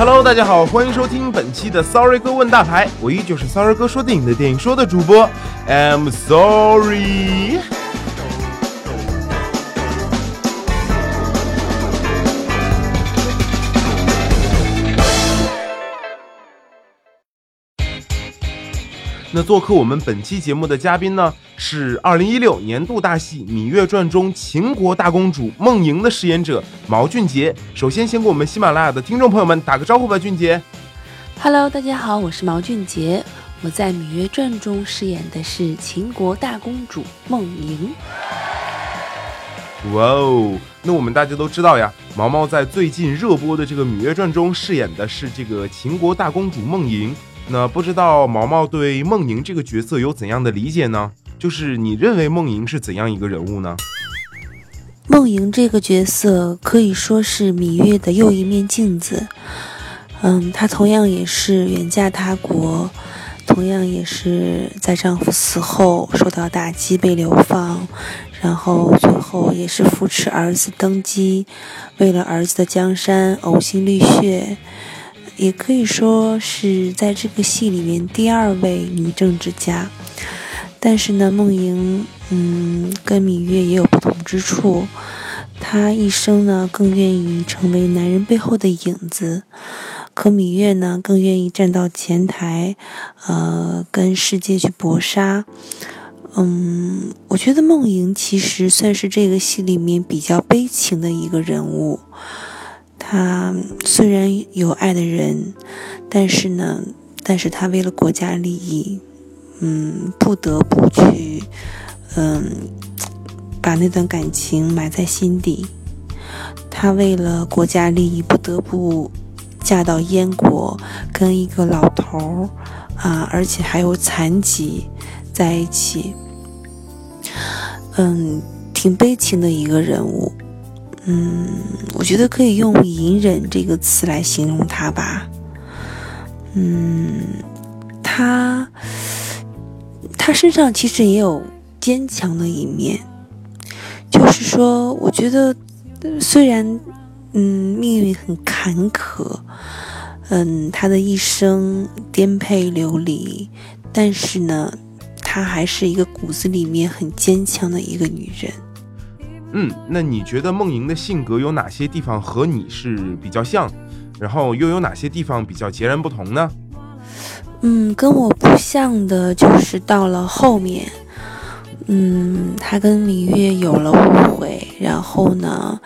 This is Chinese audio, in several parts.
Hello，大家好，欢迎收听本期的 Sorry 哥问大牌，我依旧是 Sorry 哥说电影的电影说的主播，I'm sorry。那做客我们本期节目的嘉宾呢，是二零一六年度大戏《芈月传》中秦国大公主梦莹的饰演者毛俊杰。首先，先给我们喜马拉雅的听众朋友们打个招呼吧，俊杰。Hello，大家好，我是毛俊杰，我在《芈月传》中饰演的是秦国大公主梦莹。哇哦，那我们大家都知道呀，毛毛在最近热播的这个《芈月传》中饰演的是这个秦国大公主梦莹。那不知道毛毛对梦莹这个角色有怎样的理解呢？就是你认为梦莹是怎样一个人物呢？梦莹这个角色可以说是芈月的又一面镜子。嗯，她同样也是远嫁他国，同样也是在丈夫死后受到打击被流放，然后最后也是扶持儿子登基，为了儿子的江山呕心沥血。也可以说是在这个戏里面第二位女政治家，但是呢，梦莹，嗯，跟芈月也有不同之处。她一生呢更愿意成为男人背后的影子，可芈月呢更愿意站到前台，呃，跟世界去搏杀。嗯，我觉得梦莹其实算是这个戏里面比较悲情的一个人物。他虽然有爱的人，但是呢，但是他为了国家利益，嗯，不得不去，嗯，把那段感情埋在心底。他为了国家利益，不得不嫁到燕国，跟一个老头儿啊，而且还有残疾在一起，嗯，挺悲情的一个人物。嗯，我觉得可以用“隐忍”这个词来形容他吧。嗯，他他身上其实也有坚强的一面，就是说，我觉得虽然嗯命运很坎坷，嗯，他的一生颠沛流离，但是呢，她还是一个骨子里面很坚强的一个女人。嗯，那你觉得梦莹的性格有哪些地方和你是比较像，然后又有哪些地方比较截然不同呢？嗯，跟我不像的就是到了后面，嗯，他跟芈月有了误会，然后呢，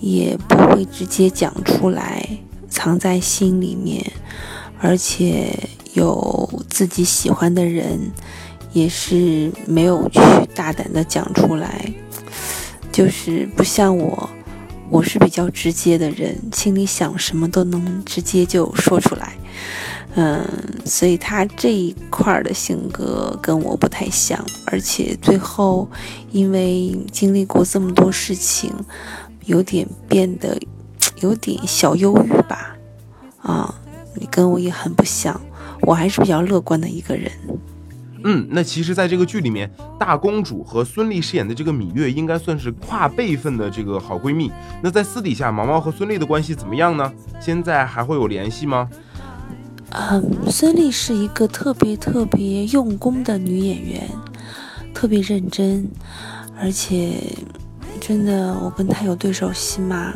也不会直接讲出来，藏在心里面，而且有自己喜欢的人，也是没有去大胆的讲出来。就是不像我，我是比较直接的人，心里想什么都能直接就说出来，嗯，所以他这一块的性格跟我不太像，而且最后因为经历过这么多事情，有点变得有点小忧郁吧，啊，你跟我也很不像，我还是比较乐观的一个人。嗯，那其实，在这个剧里面，大公主和孙俪饰演的这个芈月，应该算是跨辈分的这个好闺蜜。那在私底下，毛毛和孙俪的关系怎么样呢？现在还会有联系吗？嗯，孙俪是一个特别特别用功的女演员，特别认真，而且真的，我跟她有对手戏嘛，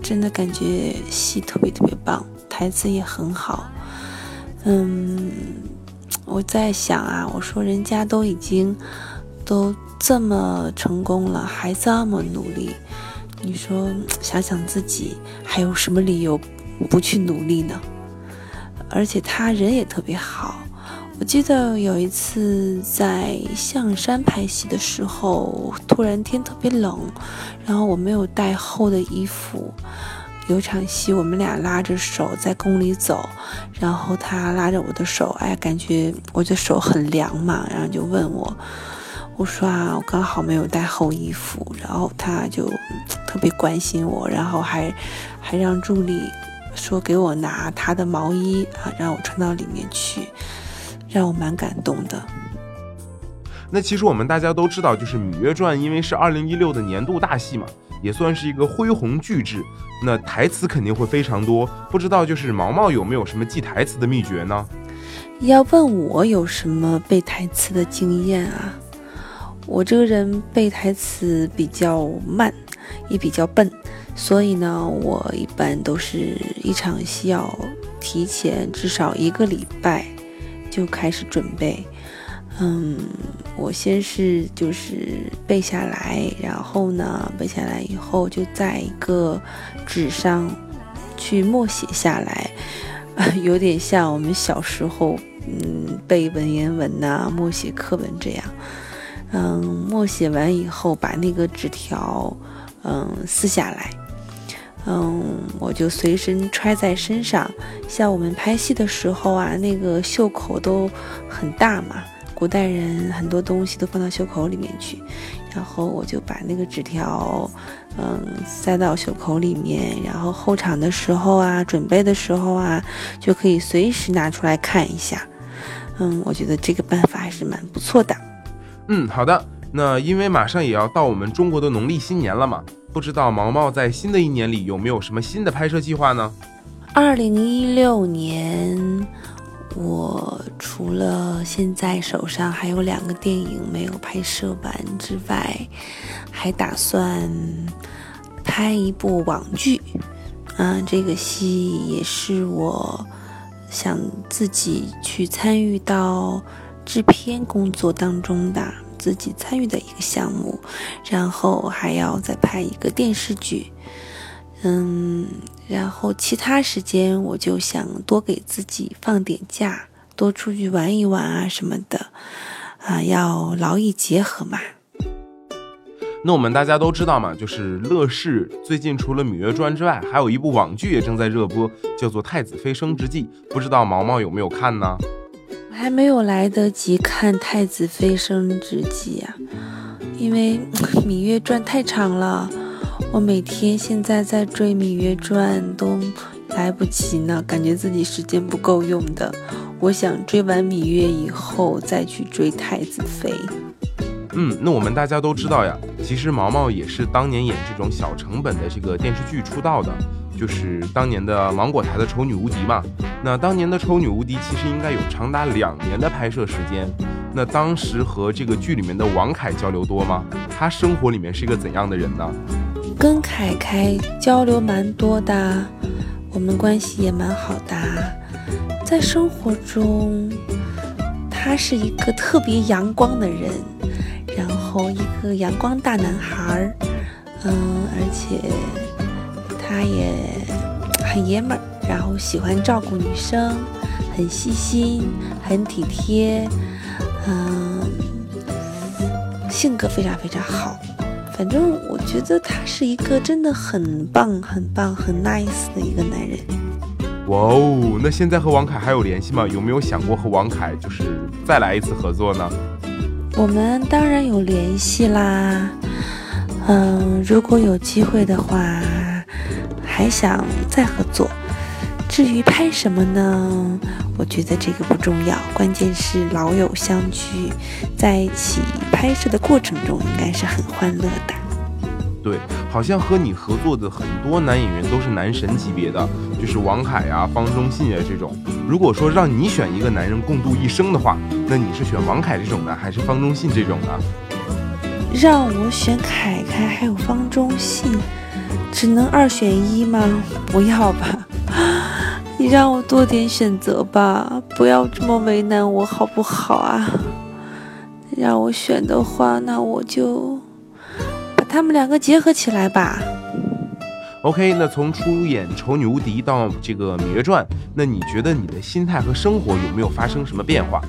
真的感觉戏特别特别棒，台词也很好。嗯。我在想啊，我说人家都已经都这么成功了，还这么努力，你说想想自己还有什么理由不去努力呢？而且他人也特别好。我记得有一次在象山拍戏的时候，突然天特别冷，然后我没有带厚的衣服。有场戏，我们俩拉着手在宫里走，然后他拉着我的手，哎，感觉我的手很凉嘛，然后就问我，我说啊，我刚好没有带厚衣服，然后他就特别关心我，然后还还让助理说给我拿他的毛衣啊，让我穿到里面去，让我蛮感动的。那其实我们大家都知道，就是《芈月传》，因为是二零一六的年度大戏嘛。也算是一个恢宏巨制。那台词肯定会非常多，不知道就是毛毛有没有什么记台词的秘诀呢？要问我有什么背台词的经验啊？我这个人背台词比较慢，也比较笨，所以呢，我一般都是一场戏要提前至少一个礼拜就开始准备。嗯，我先是就是背下来，然后呢，背下来以后就在一个纸上去默写下来，有点像我们小时候嗯背文言文呐、默写课文这样。嗯，默写完以后把那个纸条嗯撕下来，嗯，我就随身揣在身上。像我们拍戏的时候啊，那个袖口都很大嘛。古代人很多东西都放到袖口里面去，然后我就把那个纸条，嗯，塞到袖口里面，然后候场的时候啊，准备的时候啊，就可以随时拿出来看一下。嗯，我觉得这个办法还是蛮不错的。嗯，好的。那因为马上也要到我们中国的农历新年了嘛，不知道毛毛在新的一年里有没有什么新的拍摄计划呢？二零一六年。我除了现在手上还有两个电影没有拍摄完之外，还打算拍一部网剧。嗯，这个戏也是我想自己去参与到制片工作当中的，自己参与的一个项目。然后还要再拍一个电视剧。嗯。然后其他时间我就想多给自己放点假，多出去玩一玩啊什么的，啊，要劳逸结合嘛。那我们大家都知道嘛，就是乐视最近除了《芈月传》之外，还有一部网剧也正在热播，叫做《太子妃升职记》，不知道毛毛有没有看呢？我还没有来得及看《太子妃升职记》啊，因为《芈月传》太长了。我每天现在在追《芈月传》都来不及呢，感觉自己时间不够用的。我想追完芈月以后再去追太子妃。嗯，那我们大家都知道呀，其实毛毛也是当年演这种小成本的这个电视剧出道的，就是当年的芒果台的《丑女无敌》嘛。那当年的《丑女无敌》其实应该有长达两年的拍摄时间。那当时和这个剧里面的王凯交流多吗？他生活里面是一个怎样的人呢？跟凯凯交流蛮多的，我们关系也蛮好的。在生活中，他是一个特别阳光的人，然后一个阳光大男孩儿，嗯，而且他也很爷们儿，然后喜欢照顾女生，很细心，很体贴，嗯，性格非常非常好。反正我觉得他是一个真的很棒、很棒、很 nice 的一个男人。哇哦，那现在和王凯还有联系吗？有没有想过和王凯就是再来一次合作呢？我们当然有联系啦。嗯，如果有机会的话，还想再合作。至于拍什么呢？我觉得这个不重要，关键是老友相聚，在一起拍摄的过程中应该是很欢乐的。对，好像和你合作的很多男演员都是男神级别的，就是王凯啊、方中信啊这种。如果说让你选一个男人共度一生的话，那你是选王凯这种呢，还是方中信这种呢？让我选凯凯还有方中信，只能二选一吗？不要吧。你让我多点选择吧，不要这么为难我，好不好啊？让我选的话，那我就把他们两个结合起来吧。OK，那从出演《丑女无敌》到这个《芈月传》，那你觉得你的心态和生活有没有发生什么变化？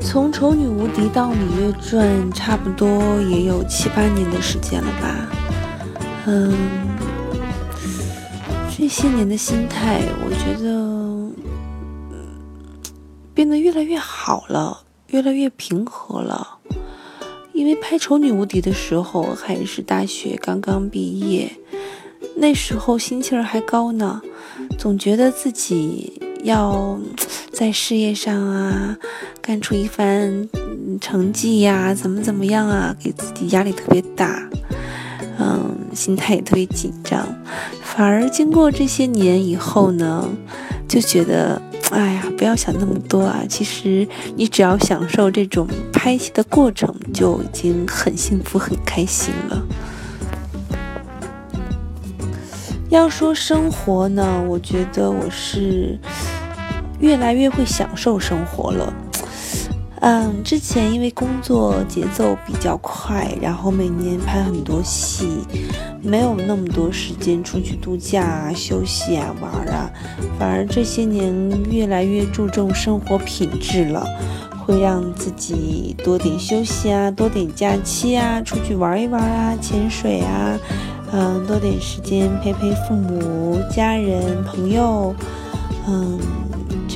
从《丑女无敌》到《芈月传》，差不多也有七八年的时间了吧？嗯。这些年的心态，我觉得变得越来越好了，越来越平和了。因为拍《丑女无敌》的时候还是大学刚刚毕业，那时候心气儿还高呢，总觉得自己要在事业上啊干出一番成绩呀，怎么怎么样啊，给自己压力特别大。嗯，心态也特别紧张。而经过这些年以后呢，就觉得，哎呀，不要想那么多啊！其实你只要享受这种拍戏的过程，就已经很幸福、很开心了。要说生活呢，我觉得我是越来越会享受生活了。嗯，之前因为工作节奏比较快，然后每年拍很多戏，没有那么多时间出去度假啊、休息啊、玩啊，反而这些年越来越注重生活品质了，会让自己多点休息啊，多点假期啊，出去玩一玩啊，潜水啊，嗯，多点时间陪陪父母、家人、朋友，嗯。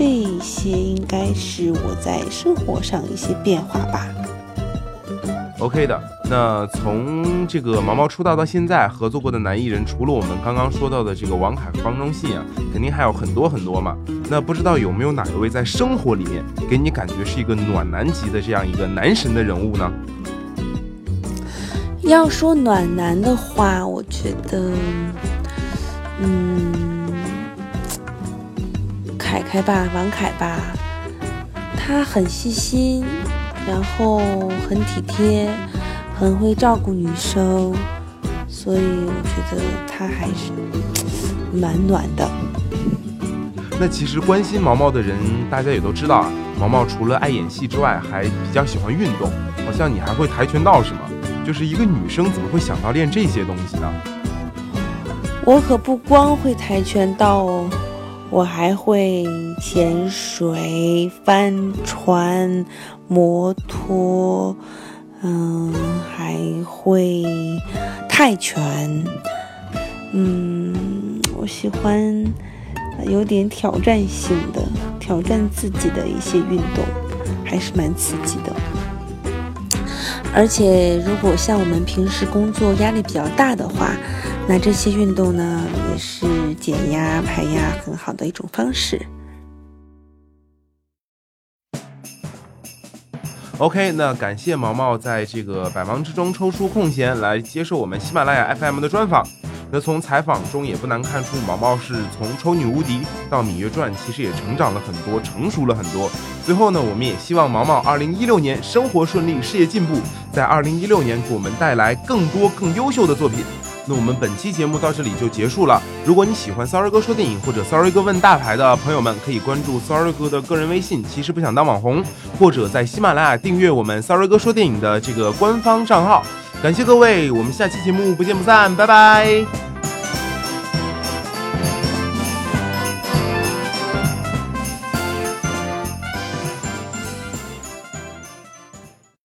这些应该是我在生活上一些变化吧。OK 的，那从这个毛毛出道到现在，合作过的男艺人，除了我们刚刚说到的这个王凯和方中信啊，肯定还有很多很多嘛。那不知道有没有哪一位在生活里面给你感觉是一个暖男级的这样一个男神的人物呢？要说暖男的话，我觉得，嗯。凯凯吧，王凯吧，他很细心，然后很体贴，很会照顾女生，所以我觉得他还是蛮暖的。那其实关心毛毛的人，大家也都知道啊。毛毛除了爱演戏之外，还比较喜欢运动，好像你还会跆拳道是吗？就是一个女生怎么会想到练这些东西呢？我可不光会跆拳道哦。我还会潜水、帆船、摩托，嗯，还会泰拳，嗯，我喜欢有点挑战性的、挑战自己的一些运动，还是蛮刺激的。而且，如果像我们平时工作压力比较大的话，那这些运动呢，也是减压排压很好的一种方式。OK，那感谢毛毛在这个百忙之中抽出空闲来接受我们喜马拉雅 FM 的专访。那从采访中也不难看出，毛毛是从《丑女无敌》到《芈月传》，其实也成长了很多，成熟了很多。最后呢，我们也希望毛毛2016年生活顺利，事业进步，在2016年给我们带来更多更优秀的作品。那我们本期节目到这里就结束了。如果你喜欢 Sorry 哥说电影或者 Sorry 哥问大牌的朋友们，可以关注 Sorry 哥的个人微信，其实不想当网红，或者在喜马拉雅订阅我们 Sorry 哥说电影的这个官方账号。感谢各位，我们下期节目不见不散，拜拜。